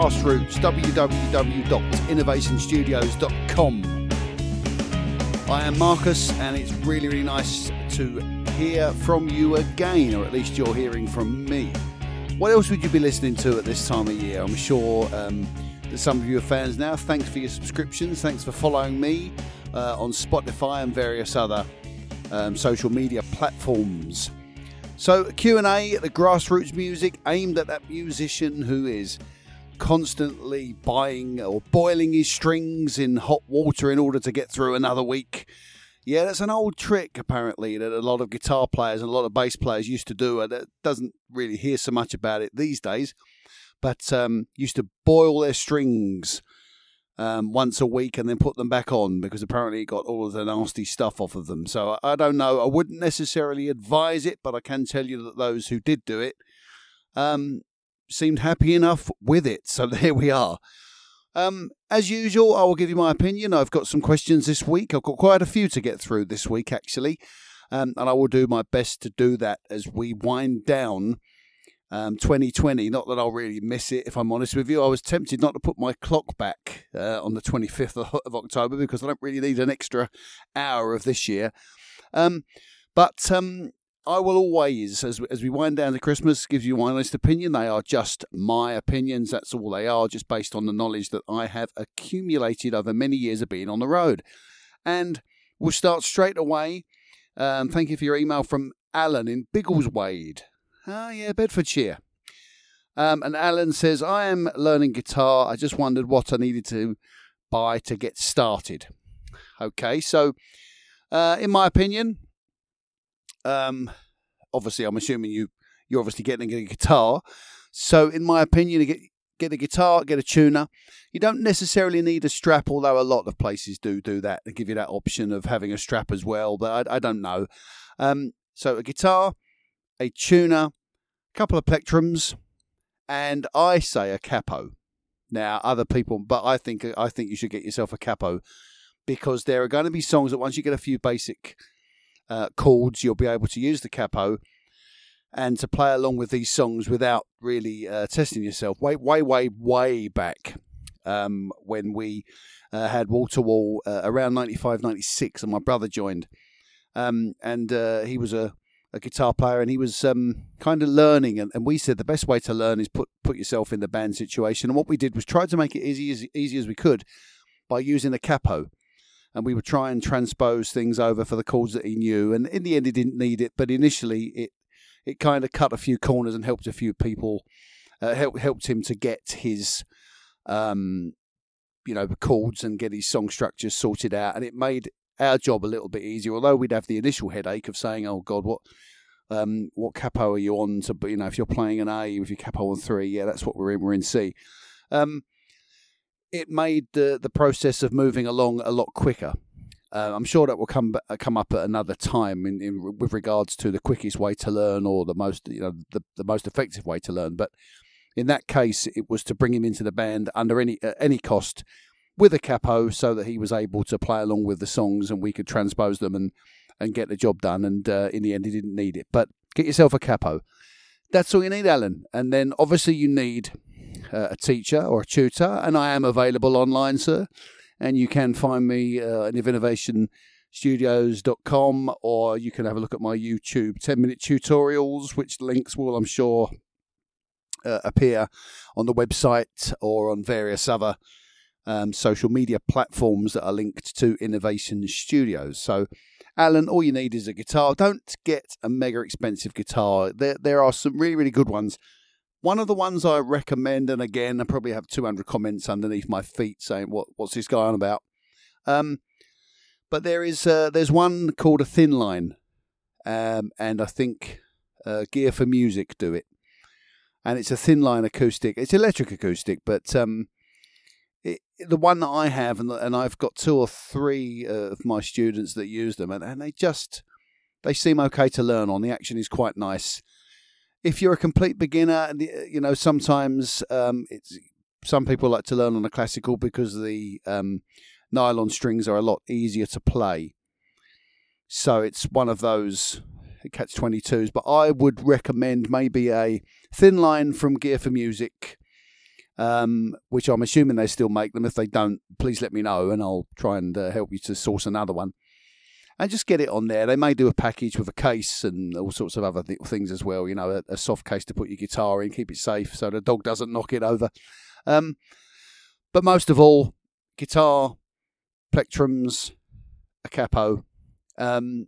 Grassroots, www.innovationstudios.com. I am Marcus, and it's really, really nice to hear from you again, or at least you're hearing from me. What else would you be listening to at this time of year? I'm sure um, that some of you are fans now. Thanks for your subscriptions. Thanks for following me uh, on Spotify and various other um, social media platforms. So Q&A, at the grassroots music aimed at that musician who is constantly buying or boiling his strings in hot water in order to get through another week. Yeah, that's an old trick apparently that a lot of guitar players and a lot of bass players used to do. That doesn't really hear so much about it these days, but um, used to boil their strings um, once a week and then put them back on because apparently it got all of the nasty stuff off of them. So I, I don't know. I wouldn't necessarily advise it, but I can tell you that those who did do it um, seemed happy enough with it. So there we are. Um, as usual, I will give you my opinion. I've got some questions this week. I've got quite a few to get through this week, actually. Um, and I will do my best to do that as we wind down um, 2020. Not that I'll really miss it, if I'm honest with you. I was tempted not to put my clock back uh, on the 25th of, October because I don't really need an extra hour of this year. Um, but um, I will always, as, as we wind down to Christmas, give you my honest opinion. They are just my opinions. That's all they are, just based on the knowledge that I have accumulated over many years of being on the road. And we'll start straight away. Um, thank you for your email from Alan in Biggleswade. Ah, yeah, Bedfordshire. Um, and Alan says, I am learning guitar. I just wondered what I needed to buy to get started. Okay, so uh, in my opinion, um, obviously, I'm assuming you you're obviously getting a guitar. So, in my opinion, get get a guitar, get a tuner. You don't necessarily need a strap, although a lot of places do do that. They give you that option of having a strap as well, but I, I don't know. Um, so, a guitar, a tuner, a couple of plectrums, and I say a capo. Now, other people, but I think I think you should get yourself a capo because there are going to be songs that once you get a few basic uh, chords, you'll be able to use the capo and to play along with these songs without really uh, testing yourself. Way, way, way, way back um, when we uh, had wall to wall around 95, 96, and my brother joined. Um, and uh, he was a, a, guitar player and he was um, kind of learning. And, and, we said the best way to learn is put, put yourself in the band situation. And what we did was try to make it easy as easy as we could by using a capo and we would try and transpose things over for the chords that he knew. And in the end, he didn't need it, but initially it it kind of cut a few corners and helped a few people. Uh, helped helped him to get his, um, you know, chords and get his song structures sorted out, and it made our job a little bit easier. Although we'd have the initial headache of saying, "Oh God, what." Um, what capo are you on to? You know, if you're playing an A with your capo on three, yeah, that's what we're in. We're in C. Um, it made the the process of moving along a lot quicker. Uh, I'm sure that will come come up at another time in, in with regards to the quickest way to learn or the most you know the, the most effective way to learn. But in that case, it was to bring him into the band under any any cost with a capo, so that he was able to play along with the songs and we could transpose them and and get the job done. And uh, in the end, he didn't need it. But get yourself a capo. That's all you need, Alan. And then obviously you need uh, a teacher or a tutor, and I am available online, sir. And you can find me uh, at innovationstudios.com or you can have a look at my YouTube 10 minute tutorials, which links will, I'm sure, uh, appear on the website or on various other um, social media platforms that are linked to Innovation Studios. So, Alan, all you need is a guitar. Don't get a mega expensive guitar. There, there are some really, really good ones one of the ones I recommend, and again, I probably have 200 comments underneath my feet saying, "What what's this guy on about?" Um, but there is uh, there's one called a thin line, um, and I think uh, Gear for Music do it, and it's a thin line acoustic. It's electric acoustic, but um, it, the one that I have, and, and I've got two or three uh, of my students that use them, and, and they just they seem okay to learn on. The action is quite nice if you're a complete beginner, you know sometimes um, it's some people like to learn on a classical because the um, nylon strings are a lot easier to play. So it's one of those catch 22s. But I would recommend maybe a thin line from Gear for Music um, which I'm assuming they still make them. If they don't, please let me know and I'll try and uh, help you to source another one. And just get it on there. They may do a package with a case and all sorts of other th- things as well. You know, a, a, soft case to put your guitar in, keep it safe so the dog doesn't knock it over. Um, but most of all, guitar, plectrums, a capo, um,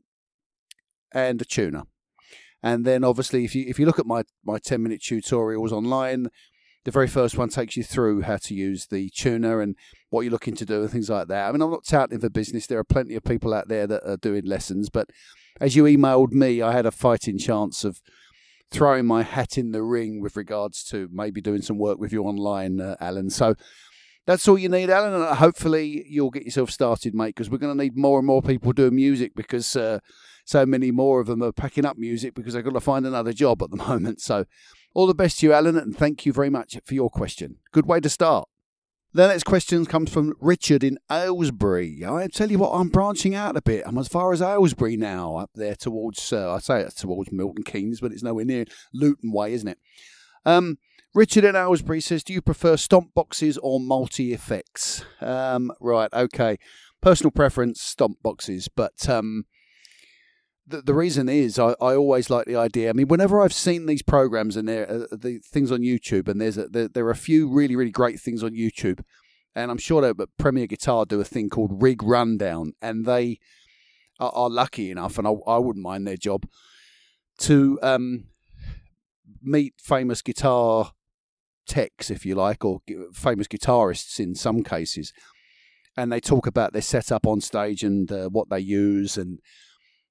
and a tuner. And then obviously, if you if you look at my my ten minute tutorials online, the very first one takes you through how to use the tuner and what you're looking to do and things like that. I mean, I'm not touting for business. There are plenty of people out there that are doing lessons, but as you emailed me, I had a fighting chance of throwing my hat in the ring with regards to maybe doing some work with you online, uh, Alan. So that's all you need, Alan. And hopefully you'll get yourself started, mate, because we're going to need more and more people doing music because uh, so many more of them are packing up music because they've got to find another job at the moment. So all the best to you, Alan, and thank you very much for your question. Good way to start. The next question comes from Richard in Aylesbury. I tell you what, I'm branching out a bit. I'm as far as Aylesbury now, up there towards, uh, I say it's towards Milton Keynes, but it's nowhere near Luton Way, isn't it? Um, Richard in Aylesbury says, Do you prefer stomp boxes or multi effects? Um, right, okay. Personal preference, stomp boxes, but um, the, the reason is I, I always like the idea. I mean, whenever I've seen these programs and uh, the things on YouTube, and there's a, there, there, are a few really really great things on YouTube, and I'm sure that Premier Guitar do a thing called Rig Rundown, and they are, are lucky enough, and I, I, wouldn't mind their job to um, meet famous guitar techs, if you like, or famous guitarists in some cases, and they talk about their setup on stage and uh, what they use and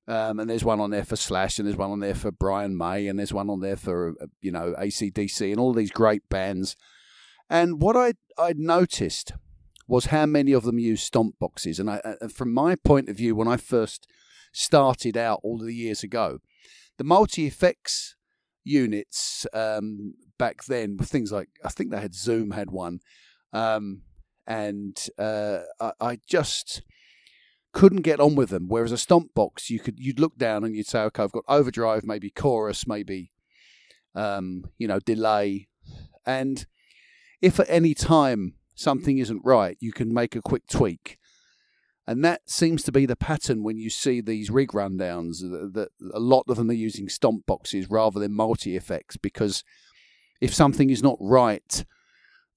um, and there's one on there for Slash, and there's one on there for Brian May, and there's one on there for uh, you know ACDC, and all these great bands. And what I I noticed was how many of them use stomp boxes. And I, uh, from my point of view, when I first started out all the years ago, the multi effects units um, back then were things like I think they had Zoom had one, um, and uh, I, I just couldn't get on with them. Whereas a stomp box, you could you'd look down and you'd say, okay, I've got overdrive, maybe chorus, maybe um, you know delay, and if at any time something isn't right, you can make a quick tweak. And that seems to be the pattern when you see these rig rundowns. That a lot of them are using stomp boxes rather than multi effects because if something is not right,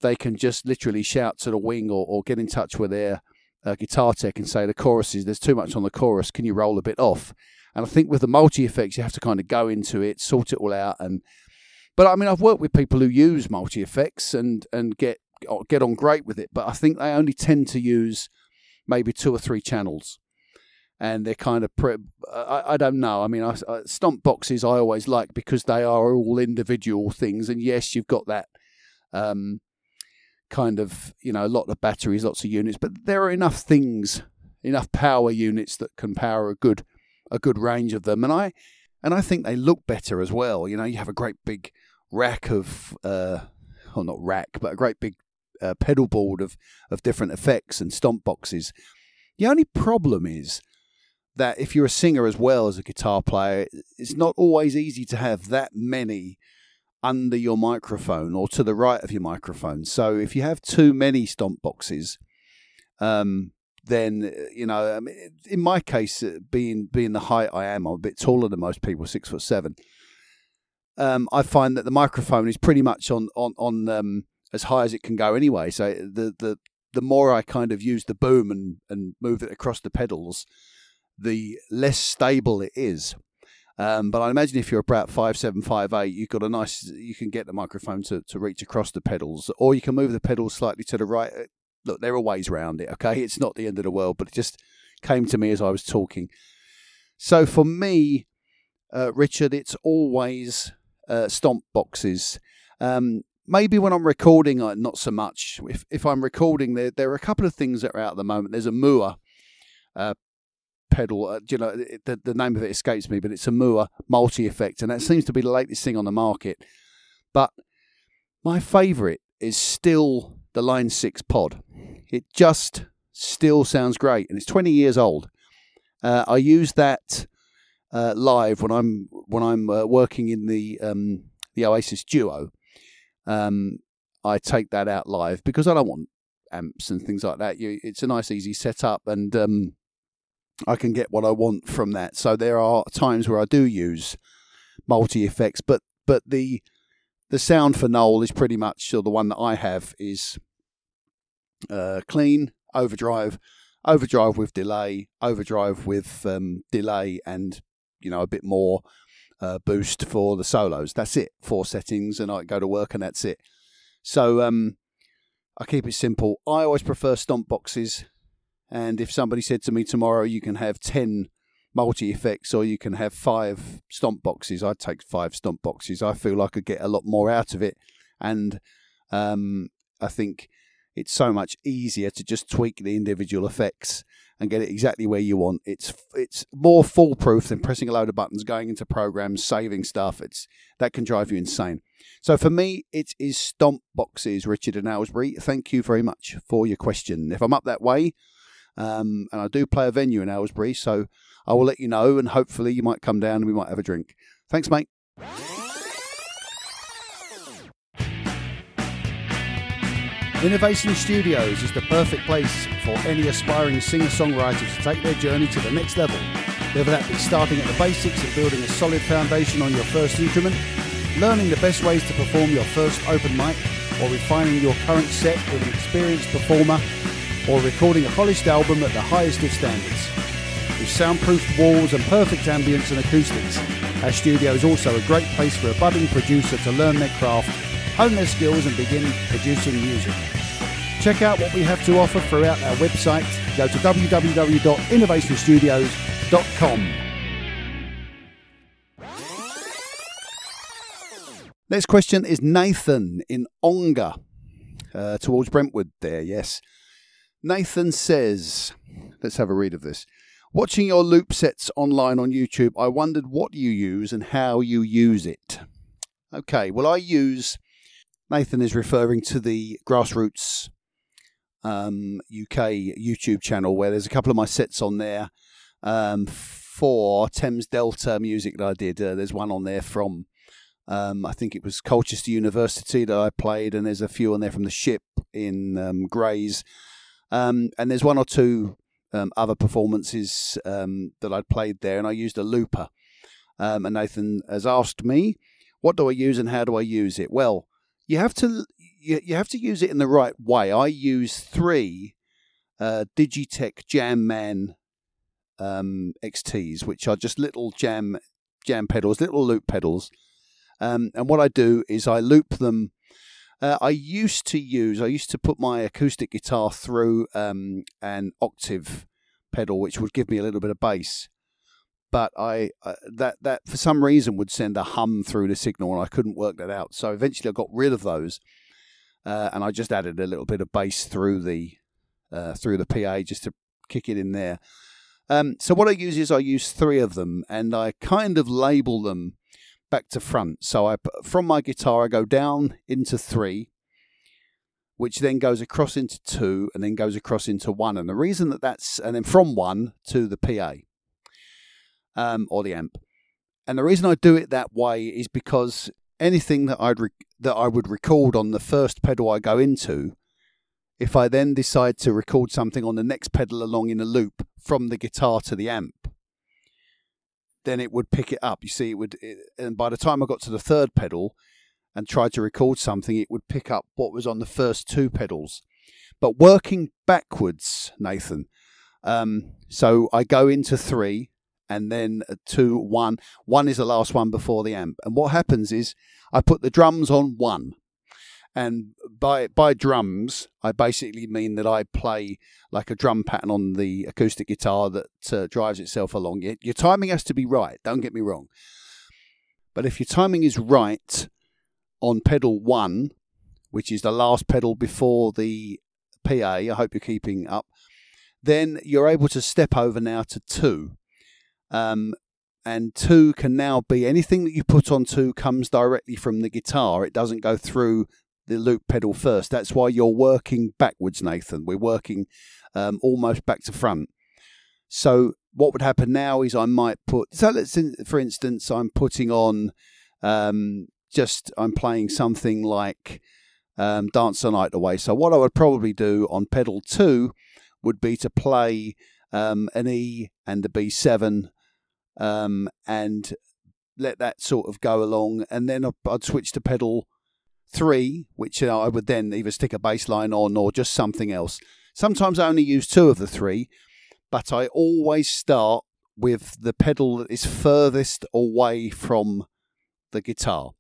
they can just literally shout to the wing or, or get in touch with their uh, guitar tech and say the choruses there's too much on the chorus can you roll a bit off? And i think with the multi effects you have to kind of go into it sort it all out and but i mean i've worked with people who use multi effects and and get get on great with it but i think they only tend to use maybe two or three channels. And they're kind of pre- I, I don't know. I mean I, I, stomp boxes i always like because they are all individual things and yes you've got that um, kind of you know a lot of batteries, lots of units, but there are enough things, enough power units that can power a good a good range of them, and I and I think they look better as well. You know, you have a great big rack of, uh, well, not rack, but a great big uh, pedal board of of different effects and stomp boxes. The only problem is that if you're a singer as well as a guitar player, it's not always easy to have that many under your microphone or to the right of your microphone. So if you have too many stomp boxes, um, then you know, I mean, in my case, uh, being being the height I am, I'm a bit taller than most people, six foot seven. Um, I find that the microphone is pretty much on on on um, as high as it can go anyway. So the the the more I kind of use the boom and and move it across the pedals, the less stable it is. Um, but I imagine if you're about five seven, five eight, you've got a nice. You can get the microphone to, to reach across the pedals, or you can move the pedals slightly to the right. Uh, look, there are ways around it. Okay, it's not the end of the world, but it just came to me as I was talking. So for me, uh, Richard, it's always uh, stomp boxes. Um, maybe when I'm recording, uh, not so much. If if I'm recording, there there are a couple of things that are out at the moment. There's a Mooer uh, pedal. Uh, you know, the, the name of it escapes me, but it's a Mooer multi effect, and that seems to be the latest thing on the market. But my favourite is still the Line 6 pod. It just still sounds great, and it's 20 years old. Uh, I use that uh, live when I'm when I'm uh, working in the um, the Oasis Duo. Um, I take that out live because I don't want amps and things like that. You, it's a nice, easy setup, and um, I can get what I want from that. So there are times where I do use multi effects, but but the the sound for Noel is pretty much or the one that I have is uh, clean overdrive, overdrive with delay, overdrive with um, delay, and you know a bit more uh, boost for the solos. That's it. Four settings, and I go to work, and that's it. So um, I keep it simple. I always prefer stomp boxes, and if somebody said to me tomorrow, you can have ten multi effects or you can have five stomp boxes. I'd take five stomp boxes. I feel I could get a lot more out of it, and um, I think it's so much easier to just tweak the individual effects and get it exactly where you want. It's it's more foolproof than pressing a load of buttons, going into programs, saving stuff. It's that can drive you insane. So for me, it is stomp boxes, Richard and Aylesbury. Thank you very much for your question. If I'm up that way, um, and I do play a venue in Aylesbury, so I will let you know, and hopefully you might come down and we might have a drink. Thanks, mate. Innovation Studios is the perfect place for any aspiring singer songwriter to take their journey to the next level. Whether that be starting at the basics and building a solid foundation on your first instrument, learning the best ways to perform your first open mic, or refining your current set with an experienced performer, or recording a polished album at the highest of standards. With soundproofed walls and perfect ambience and acoustics, our studio is also a great place for a budding producer to learn their craft, hone their skills, and begin producing music. Check out what we have to offer throughout our website. Go to www.innovationstudios.com. Next question is Nathan in Ongar, uh, towards Brentwood. There, yes. Nathan says, let's have a read of this. Watching your loop sets online on YouTube, I wondered what you use and how you use it. Okay, well, I use. Nathan is referring to the Grassroots um, UK YouTube channel where there's a couple of my sets on there um, for Thames Delta music that I did. Uh, there's one on there from, um, I think it was Colchester University that I played, and there's a few on there from the ship in um, Grays. Um, and there's one or two um, other performances um, that I'd played there, and I used a looper. and Nathan has asked me, what do I use and how do I use it? Well, you have to you, you have to use it in the right way. I use three uh, Digitech Jam Man um, XTs, which are just little jam jam pedals, little loop pedals. Um, and what I do is I loop them. Uh, I used to use, I used to put my acoustic guitar through um, an octave pedal, which would give me a little bit of bass. But I uh, that that for some reason would send a hum through the signal, and I couldn't work that out. So eventually, I got rid of those, uh, and I just added a little bit of bass through the uh, through the PA just to kick it in there. Um, so what I use is I use three of them, and I kind of label them back to front. So I from my guitar I go down into three, which then goes across into two, and then goes across into one. And the reason that that's and then from one to the PA um, or the amp. And the reason I do it that way is because anything that I'd re- that I would record on the first pedal I go into, if I then decide to record something on the next pedal along in a loop from the guitar to the amp, then it would pick it up. You see, it would, it, and by the time I got to the third pedal and tried to record something, it would pick up what was on the first two pedals. But working backwards, Nathan. Um, so I go into three, and then two, one. One is the last one before the amp. And what happens is I put the drums on one. And by by drums, I basically mean that I play like a drum pattern on the acoustic guitar that uh, drives itself along. Your, your timing has to be right. Don't get me wrong. But if your timing is right on pedal one, which is the last pedal before the PA, I hope you're keeping up, then you're able to step over now to two. Um, and two can now be anything that you put on two comes directly from the guitar. It doesn't go through the loop pedal first. That's why you're working backwards, Nathan. We're working um, almost back to front. So what would happen now is I might put. So let's, for instance, I'm putting on um, just I'm playing something like um, dance the night away. So what I would probably do on pedal two would be to play um, an E and a B7 um, and let that sort of go along, and then I'd switch to pedal three, which I would then either stick a bass line on or just something else. Sometimes I only use two of the three, but I always start with the pedal that is furthest away from the guitar.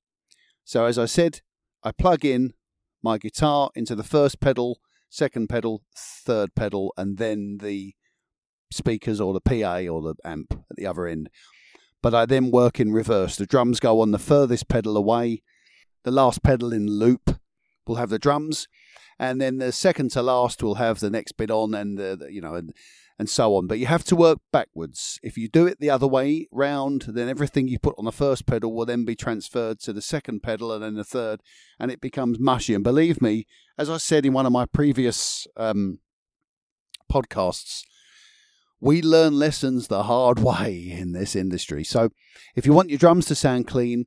So, as I said, I plug in my guitar into the first pedal, second pedal, third pedal, and then the speakers or the PA or the amp at the other end. But I then work in reverse. The drums go on the furthest pedal away. The last pedal in loop will have the drums, and then the second to last will have the next bit on, and the, the you know, and and so on. But you have to work backwards. If you do it the other way round, then everything you put on the first pedal will then be transferred to the second pedal and then the third, and it becomes mushy. And believe me, as I said in one of my previous um, podcasts, we learn lessons the hard way in this industry. So if you want your drums to sound clean,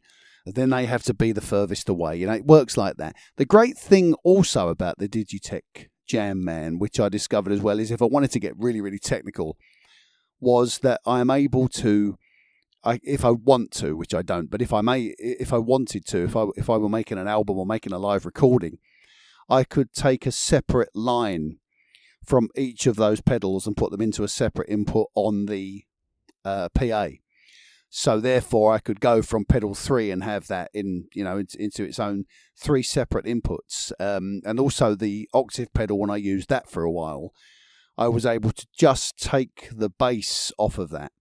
then they have to be the furthest away. You know, it works like that. The great thing also about the Digitech Jam Man, which I discovered as well, is if I wanted to get really, really technical, was that I am able to, I, if I want to, which I don't, but if I may, if I wanted to, if I if I were making an album or making a live recording, I could take a separate line from each of those pedals and put them into a separate input on the uh, PA. So therefore, I could go from pedal three and have that in, you know, into its own three separate inputs. Um, and also the octave pedal, when I used that for a while, I was able to just take the bass off of that.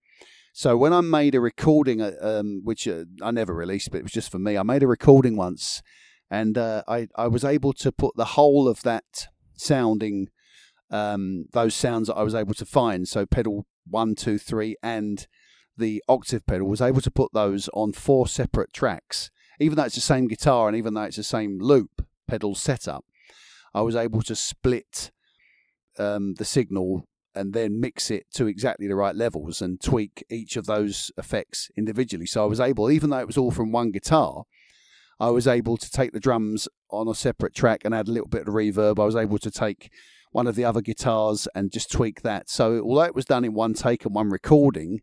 So when I made a recording, uh, um, which uh, I never released, but it was just for me, I made a recording once, and uh, I I was able to put the whole of that sounding, um, those sounds that I was able to find. So pedal one, two, three, and the octave pedal was able to put those on four separate tracks, even though it's the same guitar and even though it's the same loop pedal setup. I was able to split um, the signal and then mix it to exactly the right levels and tweak each of those effects individually. So I was able, even though it was all from one guitar, I was able to take the drums on a separate track and add a little bit of reverb. I was able to take one of the other guitars and just tweak that. So although it was done in one take and one recording,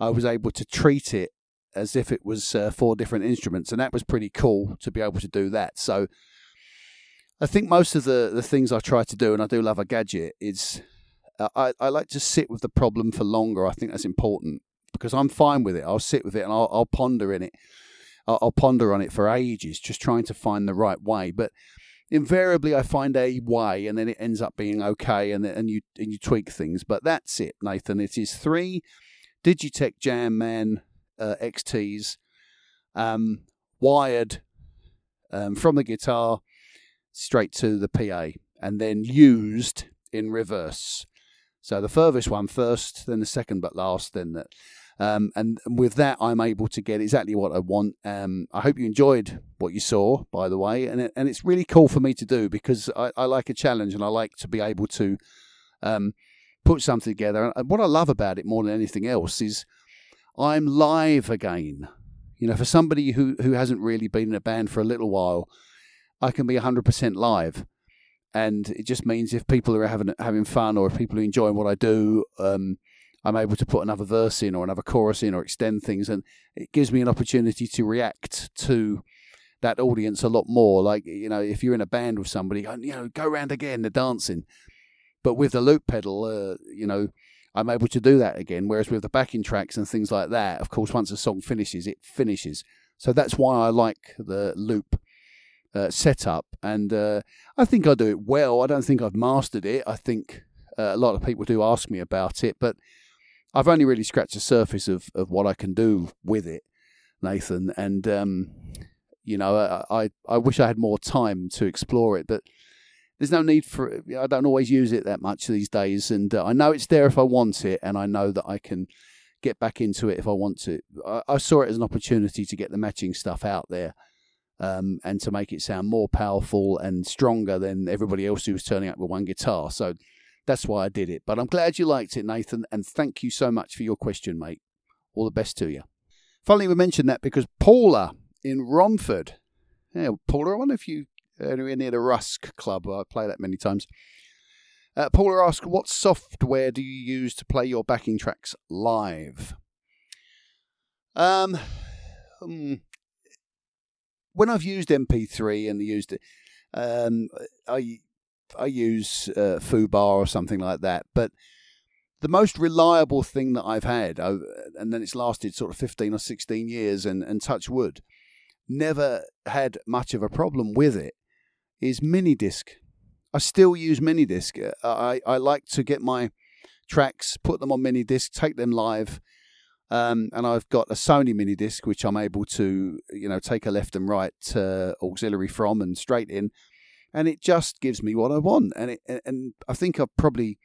I was able to treat it as if it was uh, four different instruments, and that was pretty cool to be able to do that. So I think most of the, the things I try to do, and I do love a gadget, is uh, I, I like to sit with the problem for longer. I think that's important because I'm fine with it. I'll sit with it and I'll, I'll ponder in it. I'll, I'll ponder on it for ages, just trying to find the right way. But invariably I find a way and then it ends up being okay and and you and you tweak things. But that's it, Nathan. It is three Digitech Jam Man uh, XTs, um, wired um, from the guitar straight to the PA, and then used in reverse. So the furthest one first, then the second but last, then the, um, and with that, I'm able to get exactly what I want. Um, I hope you enjoyed what you saw, by the way, and it, and it's really cool for me to do because I, I like a challenge and I like to be able to um, put something together. And what I love about it more than anything else is I'm live again. You know, for somebody who, who hasn't really been in a band for a little while, I can be 100% live. And it just means if people are having having fun or if people are enjoying what I do, um, I'm able to put another verse in or another chorus in or extend things. And it gives me an opportunity to react to that audience a lot more. Like, you know, if you're in a band with somebody, you know, go around again, they're dancing. But with the loop pedal, uh, you know, I'm able to do that again. Whereas with the backing tracks and things like that, of course, once a song finishes, it finishes. So that's why I like the loop uh, setup. And uh, I think I do it well. I don't think I've mastered it. I think uh, a lot of people do ask me about it, but I've only really scratched the surface of, of what I can do with it, Nathan. And, um, you know, I, I wish I had more time to explore it, but there's no need for it. I don't always use it that much these days, and uh, I know it's there if I want it, and I know that I can get back into it if I want to. I, I saw it as an opportunity to get the matching stuff out there. Um, and to make it sound more powerful and stronger than everybody else who was turning up with one guitar. So that's why I did it. But I'm glad you liked it, Nathan, and thank you so much for your question, mate. All the best to you. Finally, we mentioned that because Paula in Romford, yeah, Paula, I wonder if you anywhere near the Rusk Club. I play that many times. Uh, Paula asks, what software do you use to play your backing tracks live? Um, hmm, when I've used MP3 and used it, um, I I use uh, Foobar or something like that. But the most reliable thing that I've had, and then it's lasted sort of 15 or 16 years, and, and touch wood, never had much of a problem with it, is Minidisc. I still use Minidisc. Uh, I, I like to get my tracks, put them on Minidisc, take them live. Um, and I've got a Sony mini disc which I'm able to, you know, take a left and right uh, auxiliary from and straight in, and it just gives me what I want. And it, and I think I probably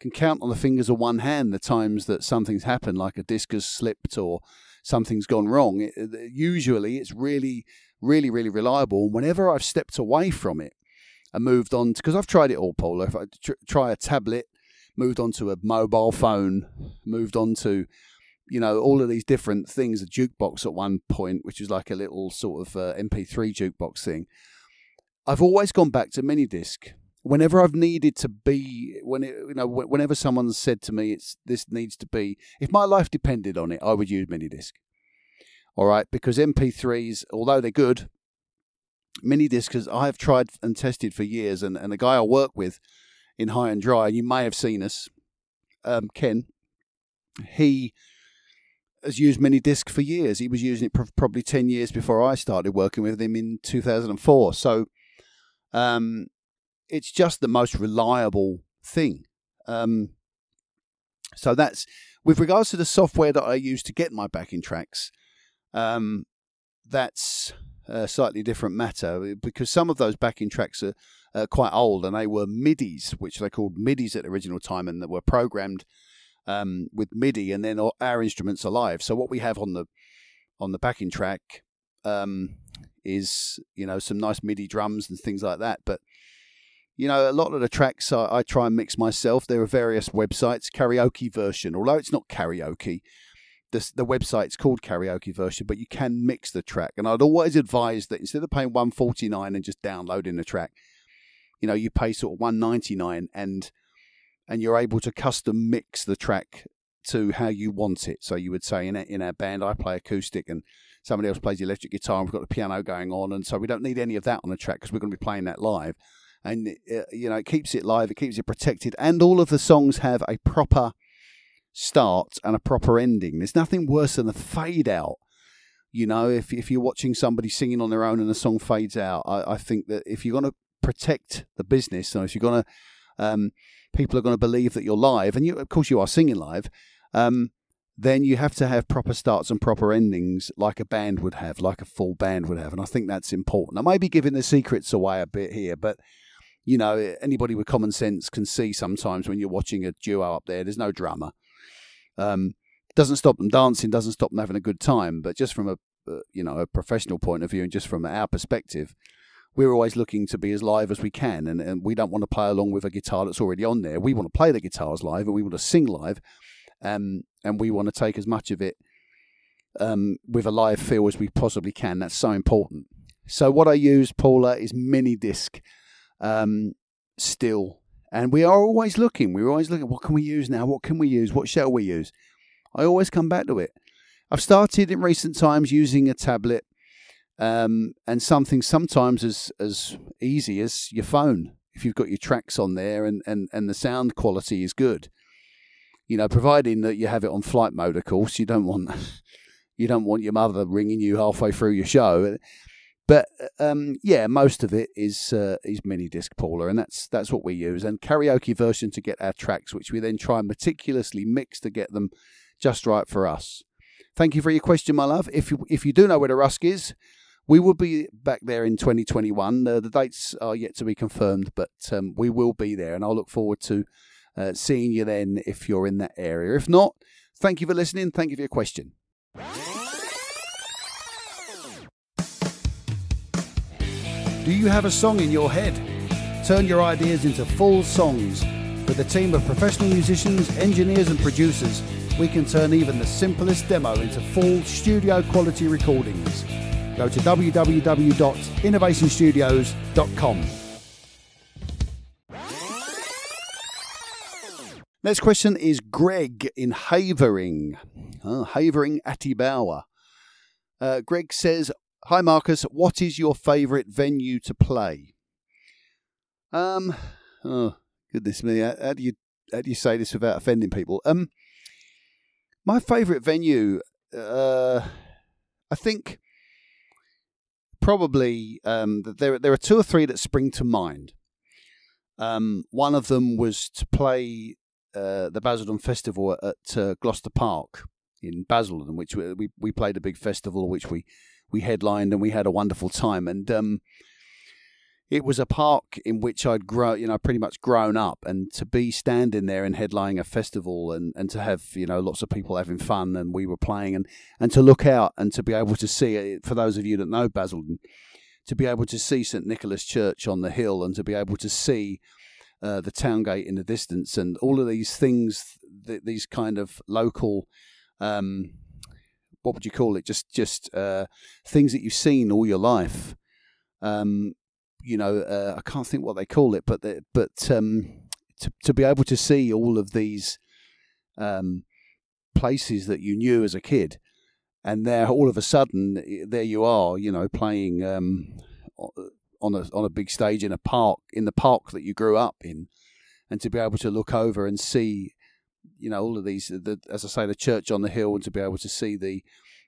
can count on the fingers of one hand the times that something's happened, like a disc has slipped or something's gone wrong. It, usually, it's really, really, really reliable. And whenever I've stepped away from it and moved on, to because I've tried it all, Paul. If I tr- try a tablet, moved on to a mobile phone, moved on to you know, all of these different things, a jukebox at one point, which was like a little sort of uh, MP3 jukebox thing. I've always gone back to mini disc whenever I've needed to be, when it, you know, whenever someone's said to me, "It's this needs to be," if my life depended on it, I would use mini disc. All right, because MP3s, although they're good, mini discs I have tried and tested for years, and, and the guy I work with in High and Dry, you may have seen us, um, Ken. He has used mini disc for years. He was using it probably ten years before I started working with him in 2004. So, um, it's just the most reliable thing. Um, so that's with regards to the software that I use to get my backing tracks. Um, that's a slightly different matter because some of those backing tracks are uh, quite old and they were MIDIs, which they called MIDIs at the original time, and that were programmed um, with MIDI, and then our instruments are live. So what we have on the on the backing track um, is you know some nice MIDI drums and things like that, but you know, a lot of the tracks I, I, try and mix myself. There are various websites, karaoke version, although it's not karaoke. The, the website's called karaoke version, but you can mix the track. And I'd always advise that instead of paying 149 and just downloading the track, you know, you pay sort of 199 and and you're able to custom mix the track to how you want it. So you would say in, in our band, I play acoustic and somebody else plays the electric guitar and we've got the piano going on. And so we don't need any of that on the track because we're going to be playing that live and uh, you know it keeps it live, it keeps it protected, and all of the songs have a proper start and a proper ending. There's nothing worse than a fade out. You know, if if you're watching somebody singing on their own and the song fades out, I, I think that if you're going to protect the business, and if you're going to, um, people are going to believe that you're live, and you, of course, you are singing live. Um, then you have to have proper starts and proper endings like a band would have, like a full band would have. And I think that's important. I may be giving the secrets away a bit here, but you know, anybody with common sense can see sometimes when you're watching a duo up there, there's no drummer. Um, doesn't stop them dancing, doesn't stop them having a good time, but just from a uh, you know a professional point of view and just from our perspective, we're always looking to be as live as we can, and, and we don't want to play along with a guitar that's already on there. We want to play the guitars live, and we want to sing live, um, and we want to take as much of it um, with a live feel as we possibly can. That's so important. So what I use, Paula, is mini disc um, still. And we are always looking. We're always looking. What can we use now? What can we use? What shall we use? I always come back to it. I've started in recent times using a tablet um, and something sometimes as as easy as your phone. If you've got your tracks on there and, and, and the sound quality is good, you know, providing that you have it on flight mode, of course, you don't want you don't want your mother ringing you halfway through your show. But um, yeah, most of it is uh, is mini disc Paula, and that's that's what we use. And karaoke version to get our tracks, which we then try and meticulously mix to get them just right for us. Thank you for your question, my love. If you if you do know where the Rusk is, we will be back there in 2021. Uh, the dates are yet to be confirmed, but um, we will be there, and I'll look forward to uh, seeing you then if you're in that area. If not, thank you for listening. Thank you for your question. Do you have a song in your head? Turn your ideas into full songs. With a team of professional musicians, engineers, and producers, we can turn even the simplest demo into full studio quality recordings. go to www.innovationstudios.com. Next question is Greg in Havering. Oh, Havering-atte-Bower. Uh, Greg says, Hi Marcus, what is your favourite venue to play? Um, oh goodness me, how, how, do you how do you say this without offending people? Um, my favourite venue, uh, I think probably um, there there are two or three that spring to mind. Um, one of them was to play uh, the Basildon Festival at uh, Gloucester Park in Basildon, which we, we, we played a big festival, which we we headlined, and we had a wonderful time. And um, it was a park in which I'd grown, you know, pretty much grown up, and to be standing there and headlining a festival, and, and to have you know lots of people having fun, and we were playing, and and to look out and to be able to see it. For those of you that know Basildon, to be able to see St Nicholas Church on the hill, and to be able to see uh, the town gate in the distance, and all of these things, th- these kind of local, um, what would you call it? Just just uh, things that you've seen all your life. Um, you know, uh, I can't think what they call it, but the, but um, to to be able to see all of these um, places that you knew as a kid, and there all of a sudden there you are, you know, playing um, on a on a big stage in a park in the park that you grew up in, and to be able to look over and see, you know, all of these, the, as I say, the church on the hill, and to be able to see the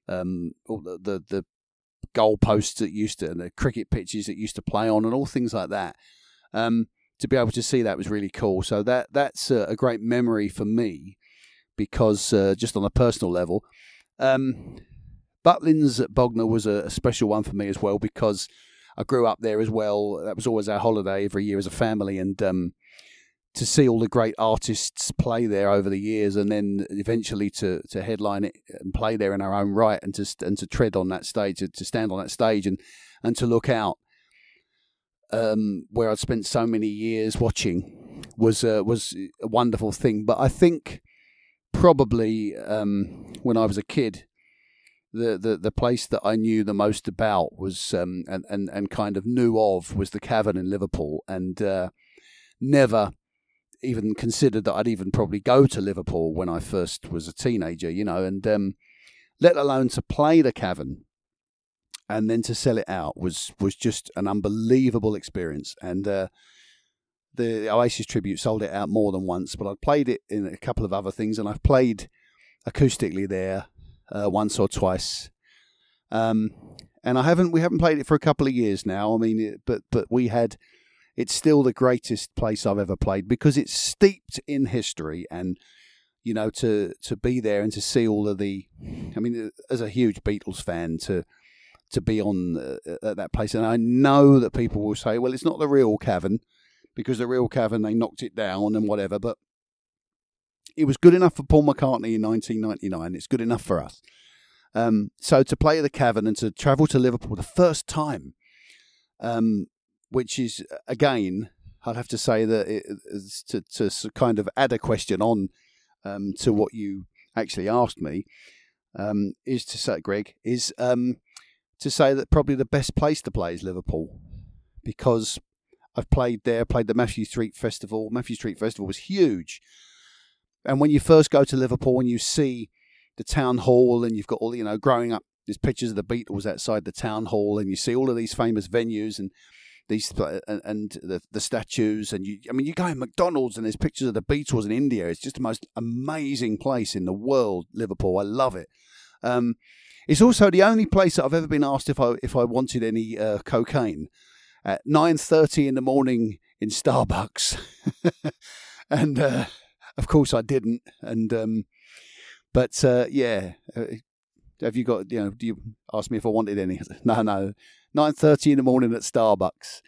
um all the the, the goalposts that used to and the cricket pitches that used to play on, and all things like that. Um, to be able to see that was really cool. So that that's a, a great memory for me because uh, just on a personal level. Um, Butlins at Bognor was a, a, special one for me as well because I grew up there as well. That was always our holiday every year as a family, and um, to see all the great artists play there over the years, and then eventually to to headline it and play there in our own right, and to and to tread on that stage, to, to stand on that stage, and and to look out um, where I'd spent so many years watching was uh, was a wonderful thing. But I think probably um, when I was a kid the, the, the place that I knew the most about was um, and, and, and kind of knew of was the Cavern in Liverpool, and uh, never even considered that I'd even probably go to Liverpool when I first was a teenager, you know, and um, let alone to play the Cavern and then to sell it out was was just an unbelievable experience. And uh, the Oasis tribute sold it out more than once, but I've played it in a couple of other things, and I've played acoustically there uh, once or twice. Um, and I haven't we haven't played it for a couple of years now. I mean, it, but but we had it's still the greatest place I've ever played because it's steeped in history and you know to to be there and to see all of the I mean as a huge Beatles fan to to be on uh, at that place and I know that people will say well it's not the real cavern because the real cavern they knocked it down and whatever but it was good enough for Paul McCartney in 1999. It's good enough for us. Um, so to play the Cavern and to travel to Liverpool the first time, um, which is again, I'd have to say that it, to, to kind of add a question on um, to what you actually asked me um, is to say, Greg, is um, to say that probably the best place to play is Liverpool because I've played there, played the Mathew Street Festival. Mathew Street Festival was huge. And when you first go to Liverpool and you see the town hall and you've got all, you know, growing up, there's pictures of the Beatles outside the town hall and you see all of these famous venues and these and, and the, the statues and you I mean you go in McDonald's and there's pictures of the Beatles in India it's just the most amazing place in the world Liverpool I love it um, it's also the only place that I've ever been asked if I if I wanted any uh, cocaine at 9:30 in the morning in Starbucks and uh, of course, I didn't. And um, but uh, yeah, uh, have you got? You know, do you ask me if I wanted any? No, no. Nine thirty in the morning at Starbucks.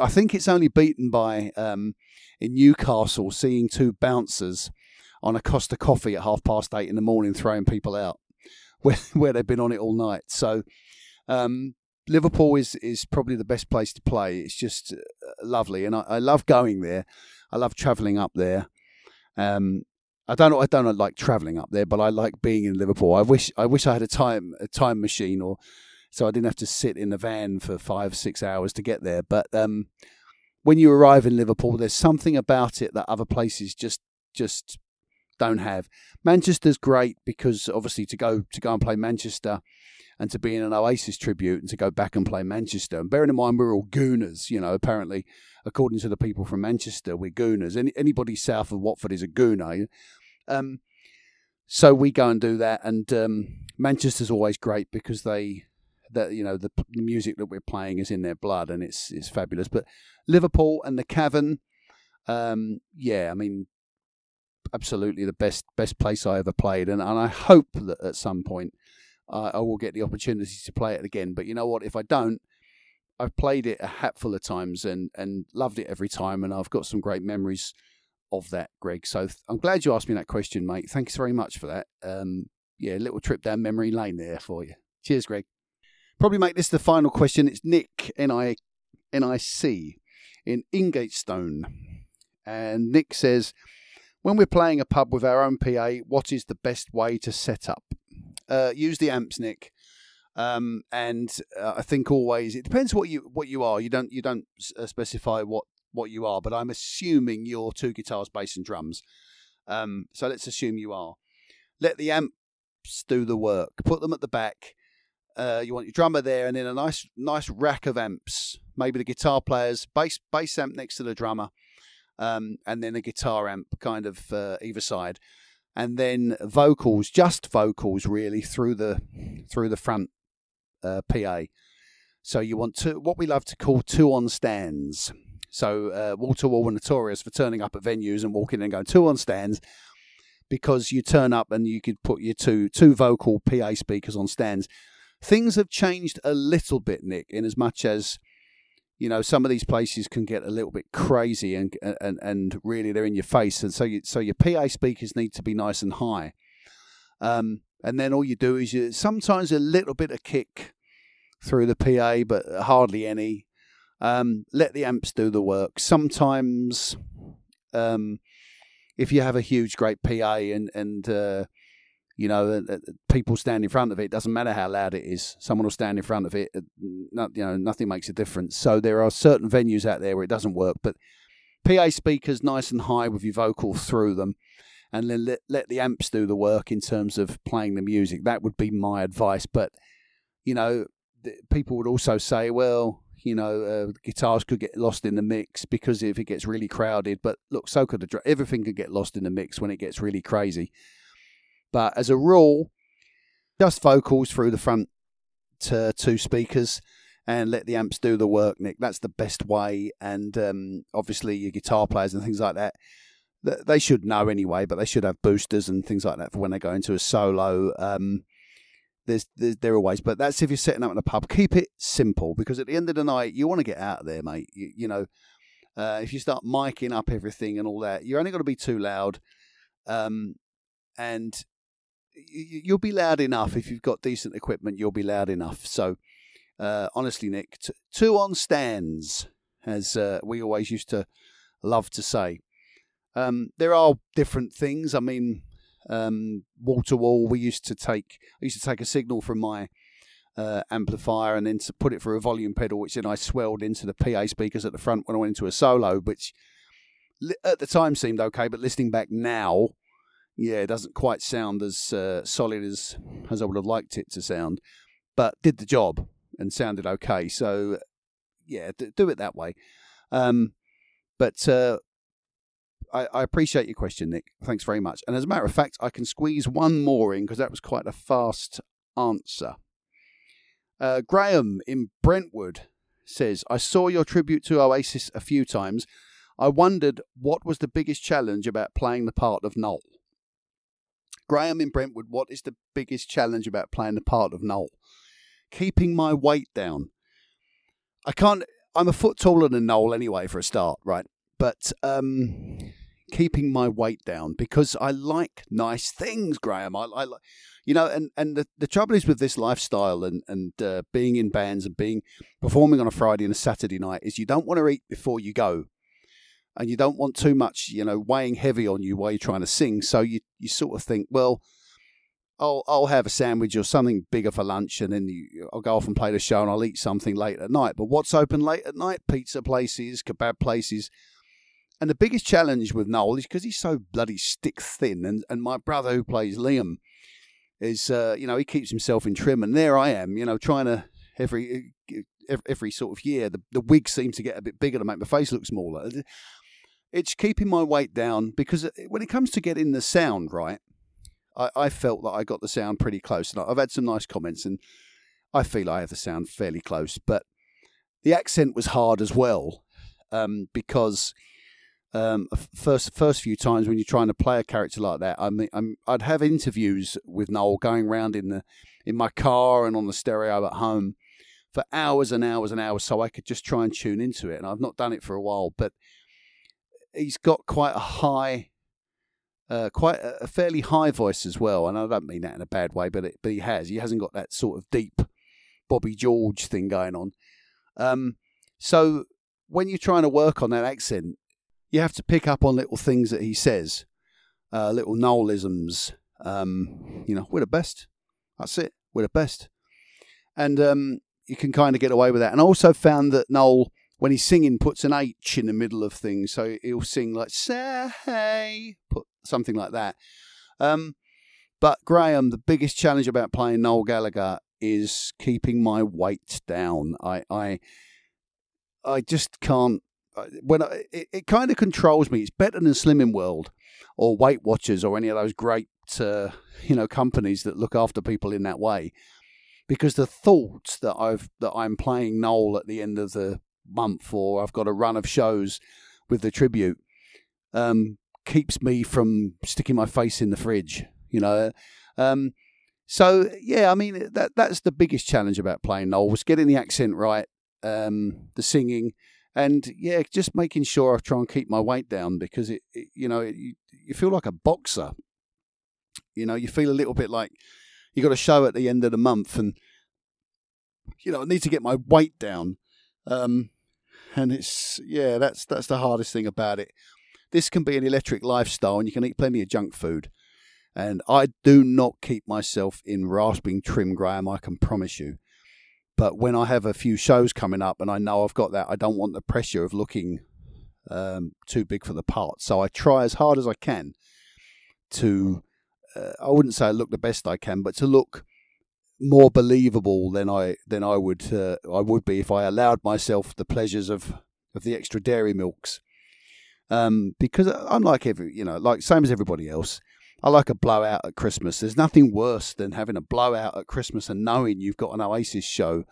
I think it's only beaten by um, in Newcastle seeing two bouncers on a Costa coffee at half past eight in the morning throwing people out where where they've been on it all night. So um, Liverpool is is probably the best place to play. It's just uh, lovely, and I, I love going there. I love travelling up there. Um, I don't. I don't like traveling up there, but I like being in Liverpool. I wish I wish I had a time a time machine or so I didn't have to sit in the van for five six hours to get there. But um, when you arrive in Liverpool, there's something about it that other places just just don't have. Manchester's great because obviously to go to go and play Manchester and to be in an Oasis tribute and to go back and play Manchester. And bearing in mind we're all gooners, you know, apparently according to the people from Manchester, we're gooners. Any, anybody south of Watford is a gooner. Um, so we go and do that, and um, Manchester's always great because they that you know the, music that we're playing is in their blood and it's it's fabulous. But Liverpool and the Cavern, um, yeah, I mean, absolutely the best best place I ever played, and, and I hope that at some point uh, I will get the opportunity to play it again. But you know what? If I don't, I've played it a hatful of times and, and loved it every time, and I've got some great memories of that, Greg. So th- I'm glad you asked me that question, mate. Thanks very much for that. Um, yeah, little trip down memory lane there for you. Cheers, Greg. Probably make this the final question. It's Nick N I N I C in Ingatestone, and Nick says, "When we're playing a pub with our own PA, what is the best way to set up?" uh, use the amps, Nick. Um, and uh, I think always it depends what you what you are. You don't you don't uh, specify what what you are, but I'm assuming you're two guitars, bass, and drums. Um, so let's assume you are. Let the amps do the work. Put them at the back. Uh, you want your drummer there, and then a nice nice rack of amps. Maybe the guitar players, bass bass amp next to the drummer, um, and then a guitar amp kind of uh, either side and then vocals, just vocals, really through the through the front uh, PA. So you want to what we love to call two on stands. So uh, wall to wall notorious for turning up at venues and walking in and going two on stands because you turn up and you could put your two two vocal PA speakers on stands. Things have changed a little bit, Nick, in as much as you know some of these places can get a little bit crazy and and and really they're in your face. And so you, so your PA speakers need to be nice and high. Um, and then all you do is you sometimes a little bit of kick through the PA but hardly any. Um, let the amps do the work. Sometimes um, if you have a huge great PA and and uh, you know, people stand in front of it. it. Doesn't matter how loud it is. Someone will stand in front of it. Not, you know, nothing makes a difference. So there are certain venues out there where it doesn't work. But PA speakers nice and high with your vocal through them, and then let, let the amps do the work in terms of playing the music. That would be my advice. But you know, people would also say, well, you know, uh, guitars could get lost in the mix because if it gets really crowded. But look, so could the. Everything could get lost in the mix when it gets really crazy. But as a rule, just vocals through the front to two speakers and let the amps do the work, Nick. That's the best way. And um, obviously, your guitar players and things like that, they should know anyway, but they should have boosters and things like that for when they go into a solo. Um, there's, there's there are ways, but that's if you're setting up in a pub. Keep it simple because at the end of the night, you want to get out of there, mate. You, you know, uh, if you start miking up everything and all that, you're only going to be too loud. Um, and you'll be loud enough if you've got decent equipment. You'll be loud enough. So, uh, honestly, Nick, t- two on stands, as uh, we always used to love to say. Um, there are different things. I mean, um, wall to wall, we used to take. I used to take a signal from my uh, amplifier and then to put it through a volume pedal, which then I swelled into the PA speakers at the front when I went into a solo, which at the time seemed okay, but listening back now, yeah, it doesn't quite sound as uh, solid as as I would have liked it to sound, but did the job and sounded okay. So yeah, d- do it that way. Um, but uh, I, I, appreciate your question, Nick. Thanks very much. And as a matter of fact, I can squeeze one more in because that was quite a fast answer. Uh, Graham in Brentwood says, I saw your tribute to Oasis a few times. I wondered what was the biggest challenge about playing the part of Noel. Graham in Brentwood, what is the biggest challenge about playing the part of Noel? Keeping my weight down. I can't. I'm a foot taller than Noel anyway, for a start, right? But um, keeping my weight down because I like nice things, Graham. I, I you know, and and the, the trouble is with this lifestyle and and uh, being in bands and being performing on a Friday and a Saturday night is you don't want to eat before you go and you don't want too much, you know, weighing heavy on you while you're trying to sing. So you, you sort of think, well, I'll I'll have a sandwich or something bigger for lunch, and then you, I'll go off and play the show, and I'll eat something late at night. But what's open late at night? Pizza places, kebab places. And the biggest challenge with Noel is because he's so bloody stick thin, and, and my brother who plays Liam is, uh, you know, he keeps himself in trim, and there I am, you know, trying to every every, sort of year the the wig seems to get a bit bigger to make my face look smaller. It's keeping my weight down because uh, when it comes to getting the sound right, I, I felt that I got the sound pretty close, and I've had some nice comments, and I feel I have the sound fairly close, but the accent was hard as well um, because um, first first few times when you're trying to play a character like that, I mean, I'm, I'd have interviews with Noel going around in the in my car and on the stereo at home for hours and hours and hours, so I could just try and tune into it. And I've not done it for a while, but he's got quite a high, uh, quite a, a, fairly high voice as well. And I don't mean that in a bad way, but it, but he has. He hasn't got that sort of deep Bobby George thing going on. Um, so when you're trying to work on that accent, you have to pick up on little things that he says, uh, little Noelisms. Um, you know, we're the best. That's it. We're the best. And um, you can kind of get away with that. And I also found that Noel, when he's singing, puts an H in the middle of things. So he'll sing like, say, hey, put something like that. Um, but Graham, the biggest challenge about playing Noel Gallagher is keeping my weight down. I, I, I just can't uh, when I, it, it kind of controls me. It's better than Slimming World or Weight Watchers or any of those great uh, you know companies that look after people in that way. Because the thought that I've that I'm playing Noel at the end of the month or I've got a run of shows with the tribute um, keeps me from sticking my face in the fridge. You know. Um, so yeah, I mean that that's the biggest challenge about playing Noel was getting the accent right, um, the singing, and yeah, just making sure I try and keep my weight down because it, it you know, it, you, you feel like a boxer. You know, you feel a little bit like you got a show at the end of the month, and you know, I need to get my weight down. Um, and it's yeah, that's that's the hardest thing about it. This can be an electric lifestyle, and you can eat plenty of junk food. And I do not keep myself in rasping trim, Graham. I can promise you. But when I have a few shows coming up and I know I've got that, I don't want the pressure of looking um, too big for the part. So I try as hard as I can to, uh, I wouldn't say I look the best I can, but to look more believable than I than I would uh, I would be if I allowed myself the pleasures of of the extra dairy milks. Um, because unlike every you know like same as everybody else, I like a blowout at Christmas. There's nothing worse than having a blowout at Christmas and knowing you've got an Oasis show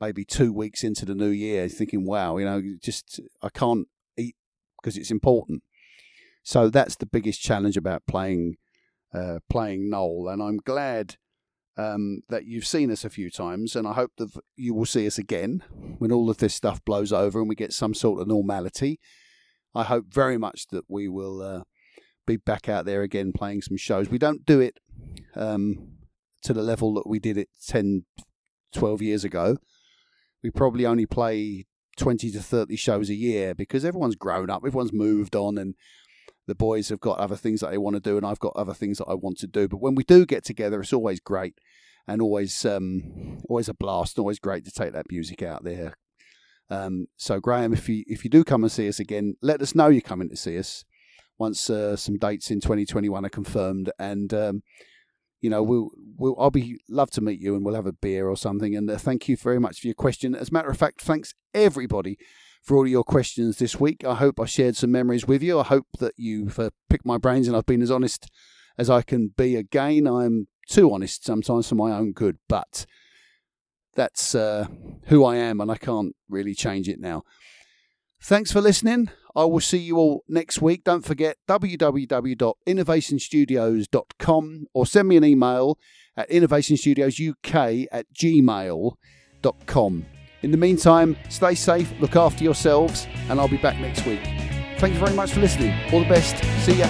maybe two weeks into the new year, thinking, wow, you know, just I can't eat because it's important. So that's the biggest challenge about playing uh, playing Noel, and I'm glad um, that you've seen us a few times, and I hope that you will see us again when all of this stuff blows over and we get some sort of normality. I hope very much that we will uh, be back out there again playing some shows. We don't do it um, to the level that we did it 10, 12 years ago. We probably only play 20 to 30 shows a year because everyone's grown up, everyone's moved on, and the boys have got other things that they want to do, and I've got other things that I want to do. But when we do get together, it's always great and always um, always a blast, and always great to take that music out there. Um, so Graham, if you if you do come and see us again, let us know you're coming to see us once uh, some dates in 2021 are confirmed. And um, you know, we'll, we'll I'll be love to meet you, and we'll have a beer or something. And uh, thank you very much for your question. As a matter of fact, thanks everybody for all of your questions this week. I hope I shared some memories with you. I hope that you've uh, picked my brains and I've been as honest as I can be. Again, I'm too honest sometimes for my own good, but that's uh, who I am, and I can't really change it now. Thanks for listening. I will see you all next week. Don't forget www.innovationstudios.com or send me an email at innovationstudiosuk at gmail.com. In the meantime, stay safe, look after yourselves, and I'll be back next week. Thank you very much for listening. All the best. See ya.